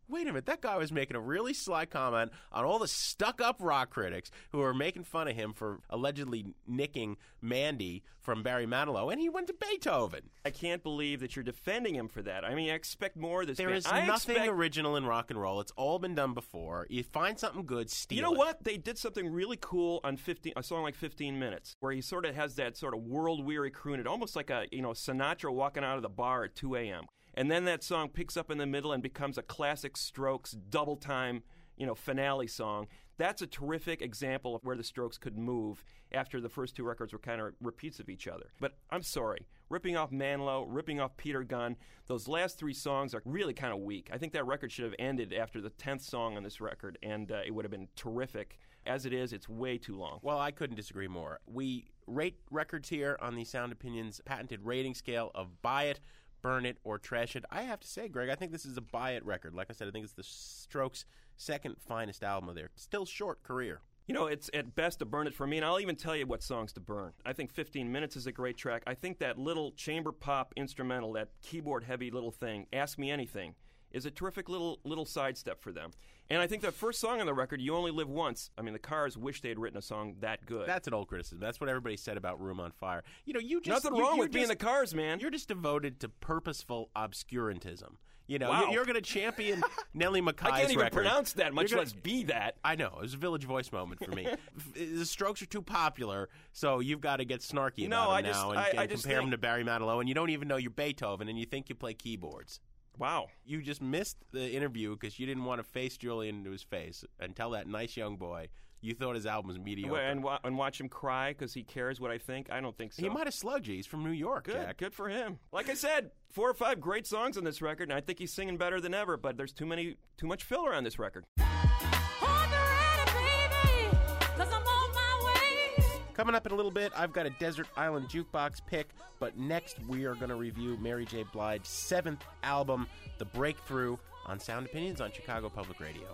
Wait a minute, that guy was making a really sly comment on all the stuck up rock critics who were making fun of him for allegedly nicking Mandy from Barry Manilow, and he went to Beethoven. I can't believe that you're defending him for that. I mean, I expect more of this. There man. is I nothing expect- original in rock and roll. It's all been done before. You find something good, steal You know it. what? They did something really cool on 15, a song like 15 Minutes, where he sort of has that sort of world weary croon. It almost like a you know Sinatra walking out of the bar at 2 a.m. And then that song picks up in the middle and becomes a classic Strokes double time you know finale song. That's a terrific example of where the Strokes could move after the first two records were kind of repeats of each other. But I'm sorry, ripping off Manilow, ripping off Peter Gunn, those last three songs are really kind of weak. I think that record should have ended after the 10th song on this record, and uh, it would have been terrific. As it is, it's way too long. Well, I couldn't disagree more. We rate records here on the Sound Opinions patented rating scale of buy it, burn it, or trash it. I have to say, Greg, I think this is a buy it record. Like I said, I think it's the Strokes' second finest album of their still short career. You know, it's at best to burn it for me, and I'll even tell you what songs to burn. I think 15 Minutes is a great track. I think that little chamber pop instrumental, that keyboard heavy little thing, Ask Me Anything, is a terrific little little sidestep for them. And I think the first song on the record, You Only Live Once, I mean, the Cars wish they had written a song that good. That's an old criticism. That's what everybody said about Room on Fire. You know, you just Nothing you- wrong with being the Cars, man. You're just devoted to purposeful obscurantism. You know, Wow. you're, you're going to champion *laughs* Nellie McKay's I can't even record. pronounce that, much You're less be that. I know. It was a Village Voice moment for me. *laughs* The Strokes are too popular, so you've got to get snarky No, about I them just- now and, I- and I just compare them to Barry Manilow, and you don't even know you're Beethoven, and you think you play keyboards. Wow. You just missed the interview because you didn't want to face Julian into his face and tell that nice young boy you thought his album was mediocre. And, wa- and watch him cry because he cares what I think? I don't think so. he might have slugged you. He's from New York, Good, Jack. good for him. Like I said, four or five great songs on this record, and I think he's singing better than ever. But there's too many, too much filler on this record. Coming up in a little bit, I've got a Desert Island Jukebox pick, but next we are going to review Mary J. Blige's seventh album, The Breakthrough, on Sound Opinions on Chicago Public Radio.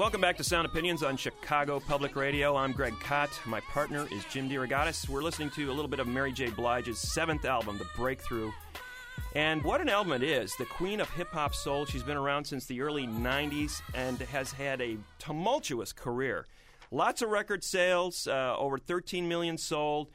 Welcome back to Sound Opinions on Chicago Public Radio. I'm Greg Kot. My partner is Jim DeRogatis. We're listening to a little bit of Mary J. Blige's seventh album, The Breakthrough. And what an album it is. The queen of hip hop soul. She's been around since the early 90s and has had a tumultuous career. Lots of record sales, uh, over 13 million sold,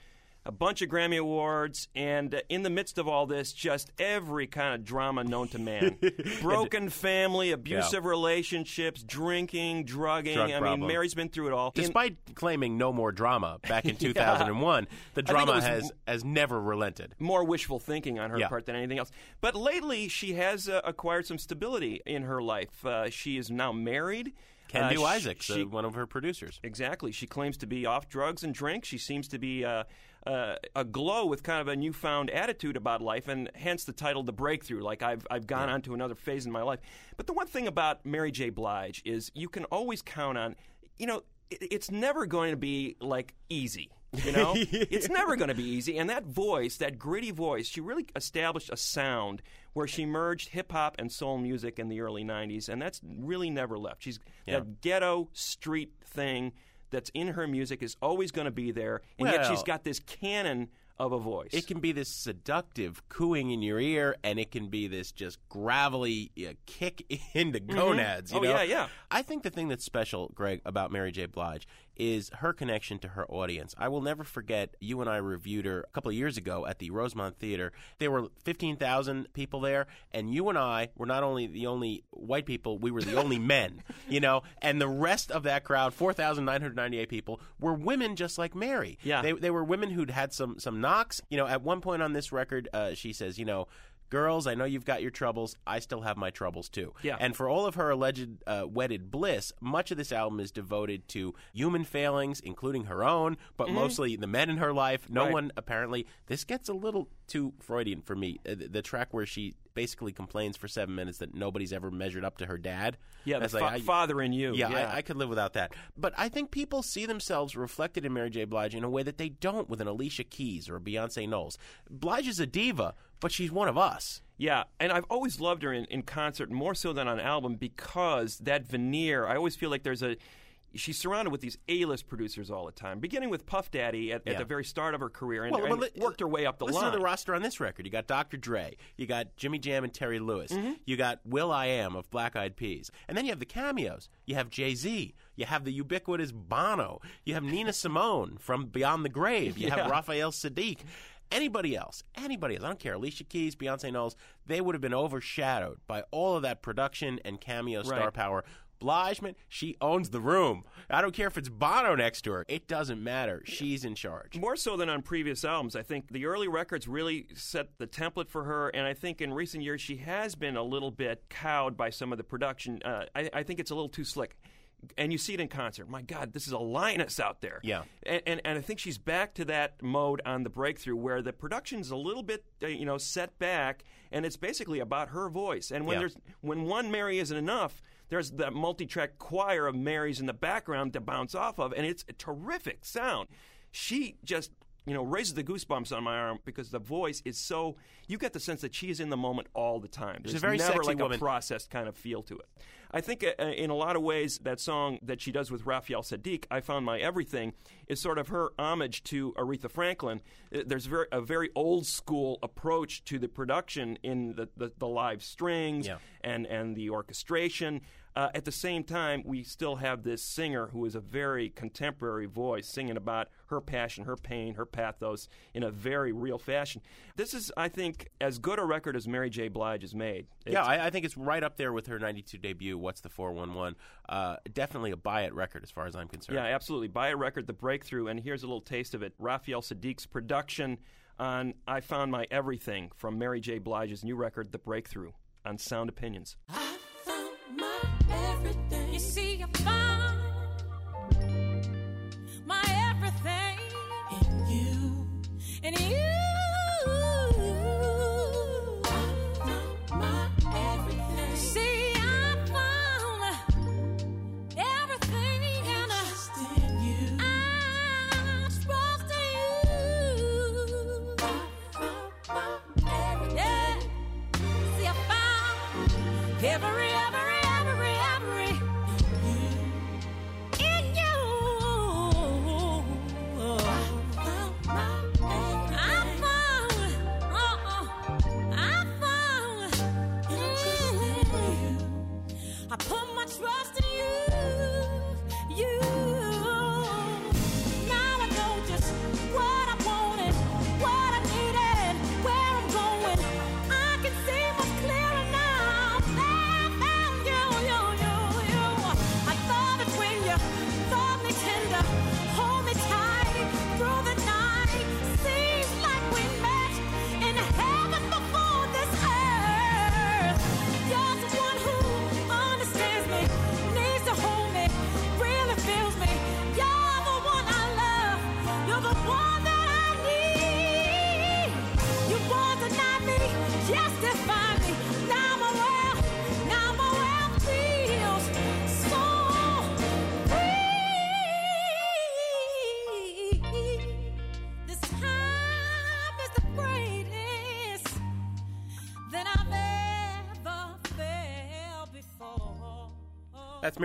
a bunch of Grammy Awards, and uh, in the midst of all this, just every kind of drama known to man. *laughs* Broken family, abusive relationships, drinking, drugging. Drug I problem. mean, Mary's been through it all. In- Despite claiming no more drama back in *laughs* 2001, the drama has has never relented. more wishful thinking on her Yeah. part than anything else. But lately, she has uh, acquired some stability in her life. Uh, she is now married. Ken Uh, Isaacs, she- uh, one of her producers. Exactly. She claims to be off drugs and drink. She seems to be uh, uh, aglow with kind of a newfound attitude about life, and hence the title "The Breakthrough." Like I've I've gone on to another phase in my life. But the one thing about Mary J. Blige is you can always count on. You know, it, it's never going to be like easy. You know, *laughs* it's never going to be easy. And that voice, that gritty voice, she really established a sound where she merged hip hop and soul music in the early '90s, and that's really never left. She's Yeah. that ghetto street thing that's in her music is always going to be there, and yet she's got this canon of a voice. It can be this seductive cooing in your ear, and it can be this just gravelly uh, kick *laughs* into gonads. You Oh, know? yeah, yeah. I think the thing that's special, Greg, about Mary J. Blige is her connection to her audience. I will never forget. You and I reviewed her a couple of years ago at the Rosemont Theater. There were fifteen thousand people there, and you and I were not only the only white people, we were the only *laughs* men. You know, and the rest of that crowd, four thousand nine hundred ninety-eight people, were women just like Mary. Yeah. they they were women who'd had some some knocks. You know, at one point on this record, uh, she says, you know. Girls, I know you've got your troubles. I still have my troubles too. Yeah. And for all of her alleged uh, wedded bliss, much of this album is devoted to human failings, including her own, but mostly the men in her life. No Mm-hmm. Right. one apparently. This gets a little too Freudian for me. Uh, the, the track where she basically complains for seven minutes that nobody's ever measured up to her dad. yeah, the That's fa- like, I- father in you. yeah, I, I could live without that. But I think people see themselves reflected in Mary J. Blige in a way that they don't with an Alicia Keys or a Beyonce Knowles. Blige is a diva, but she's one of us. Yeah, and I've always loved her in, in concert more so than on album because that veneer. I always feel like there's a. She's surrounded with these A-list producers all the time, beginning with Puff Daddy at, Yeah. at the very start of her career, and, Well, and li- worked her way up the listen line. to the roster on this record. You got Dr. Dre, you got Jimmy Jam and Terry Lewis, Mm-hmm. you got will.i.am of Black Eyed Peas, and then you have the cameos. You have Jay Z, you have the ubiquitous Bono, you have Nina *laughs* Simone from Beyond the Grave, you Yeah. have Raphael Saadiq. Anybody else, anybody else, I don't care, Alicia Keys, Beyonce Knowles, they would have been overshadowed by all of that production and cameo star Right. power. Blige, she owns the room. I don't care if it's Bono next to her. It doesn't matter. She's in charge. More so than on previous albums, I think the early records really set the template for her, and I think in recent years she has been a little bit cowed by some of the production. Uh, I, I think it's a little too slick. And you see it in concert. My God, this is a lioness out there. Yeah. and, and and I think she's back to that mode on the breakthrough where the production's a little bit uh, you know set back, and it's basically about her voice. And when Yeah. there's when one Mary isn't enough, there's that multi-track choir of Marys in the background to bounce off of, and it's a terrific sound. She just you know raises the goosebumps on my arm because the voice is so you get the sense that she is in the moment all the time. There's She's a very never sexy like woman. a processed kind of feel to it. I think uh, in a lot of ways that song that she does with Raphael Saadiq, "I Found My Everything," is sort of her homage to Aretha Franklin. Uh, There's very, a very old school approach to the production in the, the, the live strings Yeah. and and the orchestration. Uh, at the same time, we still have this singer who is a very contemporary voice, singing about her passion, her pain, her pathos in a very real fashion. This is, I think, as good a record as Mary J. Blige has made. Yeah, I, I think it's right up there with her 92 debut, What's the 411. Uh, definitely a buy it record as far as I'm concerned. Yeah, absolutely. Buy it record, The Breakthrough, and here's a little taste of it. Raphael Saadiq's production on I Found My Everything from Mary J. Blige's new record, The Breakthrough, on Sound Opinions. My everything. You see,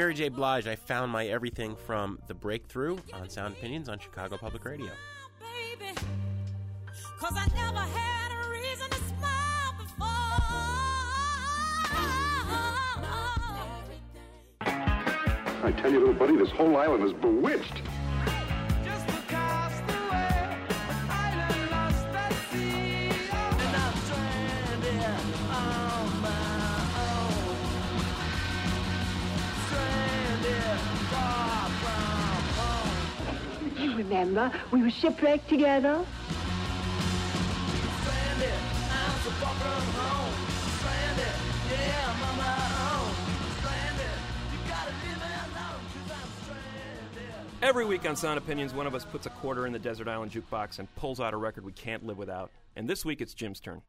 Mary J. Blige. I found my everything from The Breakthrough on Sound Opinions on Chicago Public Radio. Cause I never had a reason to smile before. I tell you, little buddy, this whole island is bewitched. Remember, we were shipwrecked together. Every week on Sound Opinions, one of us puts a quarter in the Desert Island Jukebox and pulls out a record we can't live without. And this week it's Jim's turn.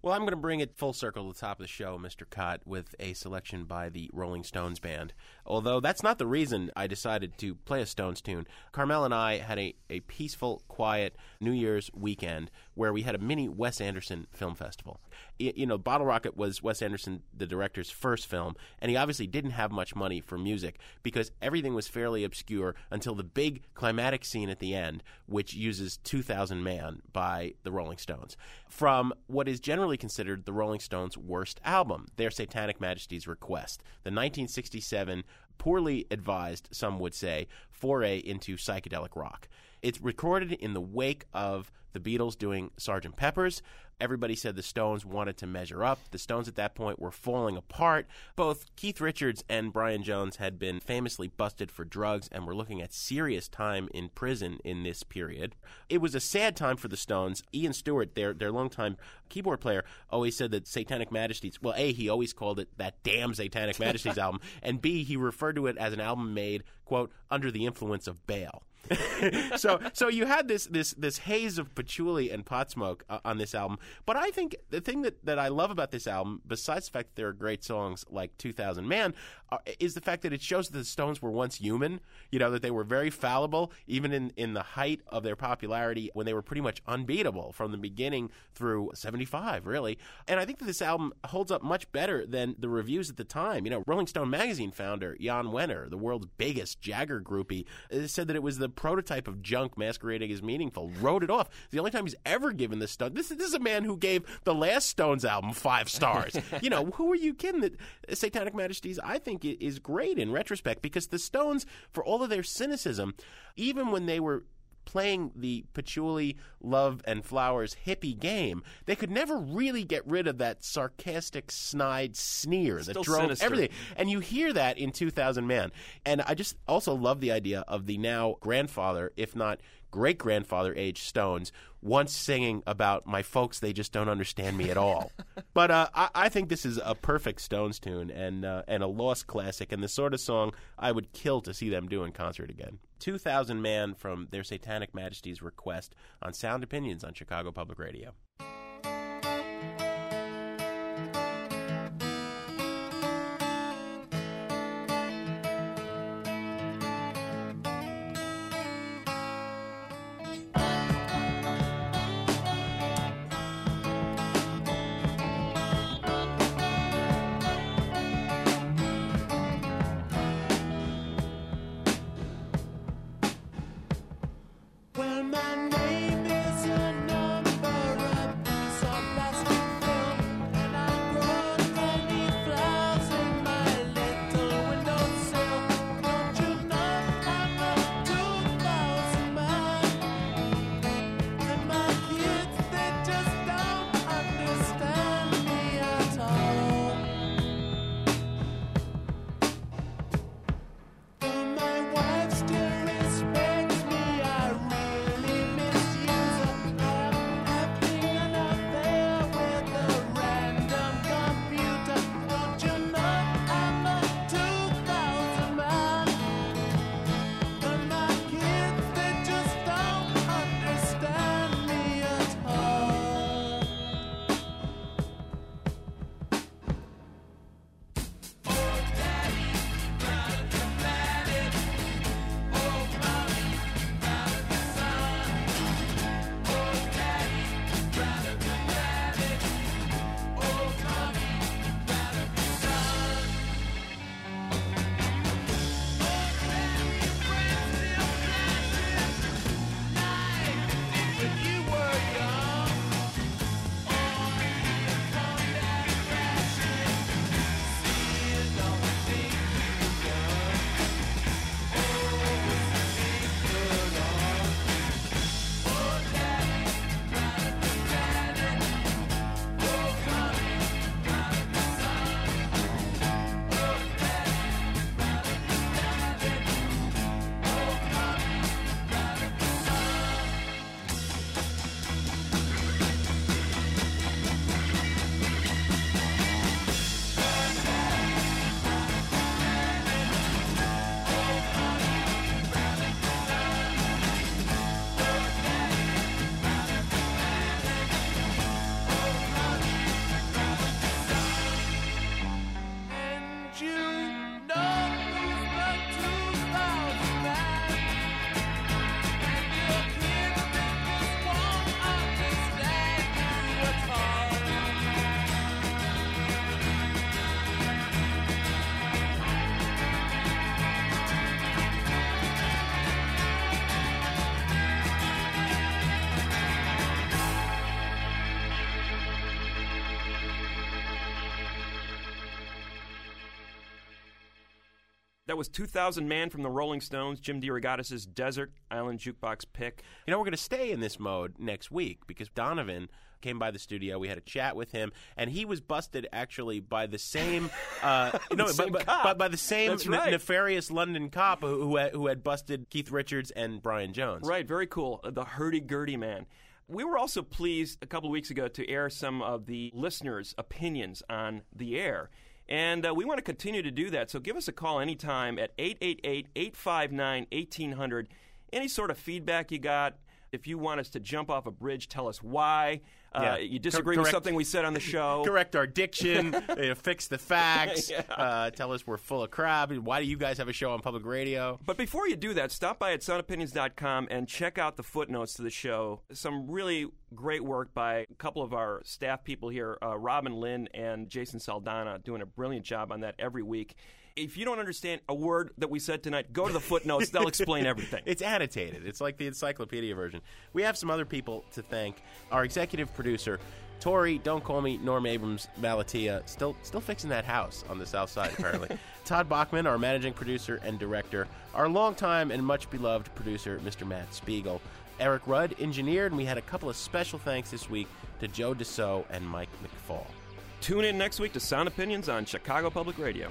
Well, I'm going to bring it full circle to the top of the show, Mr. Kot, with a selection by the Rolling Stones band. Although that's not the reason I decided to play a Stones tune. Carmel and I had a, a peaceful, quiet New Year's weekend where we had a mini Wes Anderson film festival. Y- You know, Bottle Rocket was Wes Anderson, the director's first film, and he obviously didn't have much money for music because everything was fairly obscure until the big climatic scene at the end, which uses 2000 Man by the Rolling Stones. From what is generally considered the Rolling Stones' worst album, Their Satanic Majesty's Request, the 1967 poorly advised, some would say, foray into psychedelic rock. It's recorded in the wake of the Beatles doing Sgt. Pepper's. Everybody said the Stones wanted to measure up. The Stones at that point were falling apart. Both Keith Richards and Brian Jones had been famously busted for drugs and were looking at serious time in prison in this period. It was a sad time for the Stones. Ian Stewart, their their longtime keyboard player, always said that Satanic Majesties. Well, a he always called it that damn Satanic Majesties *laughs* album, and b he referred to it as an album made quote under the influence of Bale. *laughs* so so you had this this this haze of patchouli and pot smoke uh, on this album. But I think the thing that, that I love about this album, besides the fact that there are great songs like 2000 Man, uh, is the fact that it shows that the Stones were once human. You know that they were very fallible, even in in the height of their popularity when they were pretty much unbeatable from the beginning through 75, really. And I think that this album holds up much better than the reviews at the time. You know, Rolling Stone magazine founder Jann Wenner, the world's biggest Jagger groupie, uh, said that it was the prototype of junk masquerading as meaningful. Wrote it off. It's the only time he's ever given this Stone. This, this is a man who gave the last Stones album five stars. *laughs* you know, who are you kidding? That Satanic Majesties, I think, i- is great in retrospect because the Stones, for all of their cynicism, even when they were playing the patchouli, love, and flowers hippie game, they could never really get rid of that sarcastic, snide sneer Still that drove sinister. everything. And you hear that in 2000 Man. And I just also love the idea of the now grandfather, if not great grandfather age Stones, once singing about my folks, they just don't understand me at all. *laughs* but uh, I, I think this is a perfect Stones tune and, uh, and a lost classic, and the sort of song I would kill to see them do in concert again. 2000 Man from their Satanic Majesties request on Sound Opinions on Chicago Public Radio. That was 2000 Man from the Rolling Stones, Jim DeRogatis' Desert Island Jukebox pick. You know, we're going to stay in this mode next week because Donovan came by the studio. We had a chat with him, and he was busted actually by the same, *laughs* uh, no, The by- same by, cop. by, by the same ne- right. nefarious London cop who, who, had, who had busted Keith Richards and Brian Jones. Right, very cool. Uh, The hurdy-gurdy man. We were also pleased a couple of weeks ago to air some of the listeners' opinions on the air. And uh, we want to continue to do that. So give us a call anytime at 888 859 1800. Any sort of feedback you got. If you want us to jump off a bridge, tell us why. Uh, You Cor- disagree with correct- something we said on the show. *laughs* Correct our diction, *laughs* uh, fix the facts, *laughs* Yeah. uh, tell us we're full of crap. Why do you guys have a show on public radio? But before you do that, stop by at soundopinions.com and check out the footnotes to the show. Some really great work by a couple of our staff people here, uh, Robin Lynn and Jason Saldana, doing a brilliant job on that every week. If you don't understand a word that we said tonight, go to the footnotes. They'll explain *laughs* everything. It's annotated. It's like the encyclopedia version. We have some other people to thank. Our executive producer, Torey, don't call me Norm Abrams Malatia, still still fixing that house on the south side apparently. *laughs* Todd Bachman, our managing producer and director, our longtime and much beloved producer, Mr. Matt Spiegel. Eric Rudd engineered, and we had a couple of special thanks this week to Joe Deso and Mike McFall. Tune in next week to Sound Opinions on Chicago Public Radio.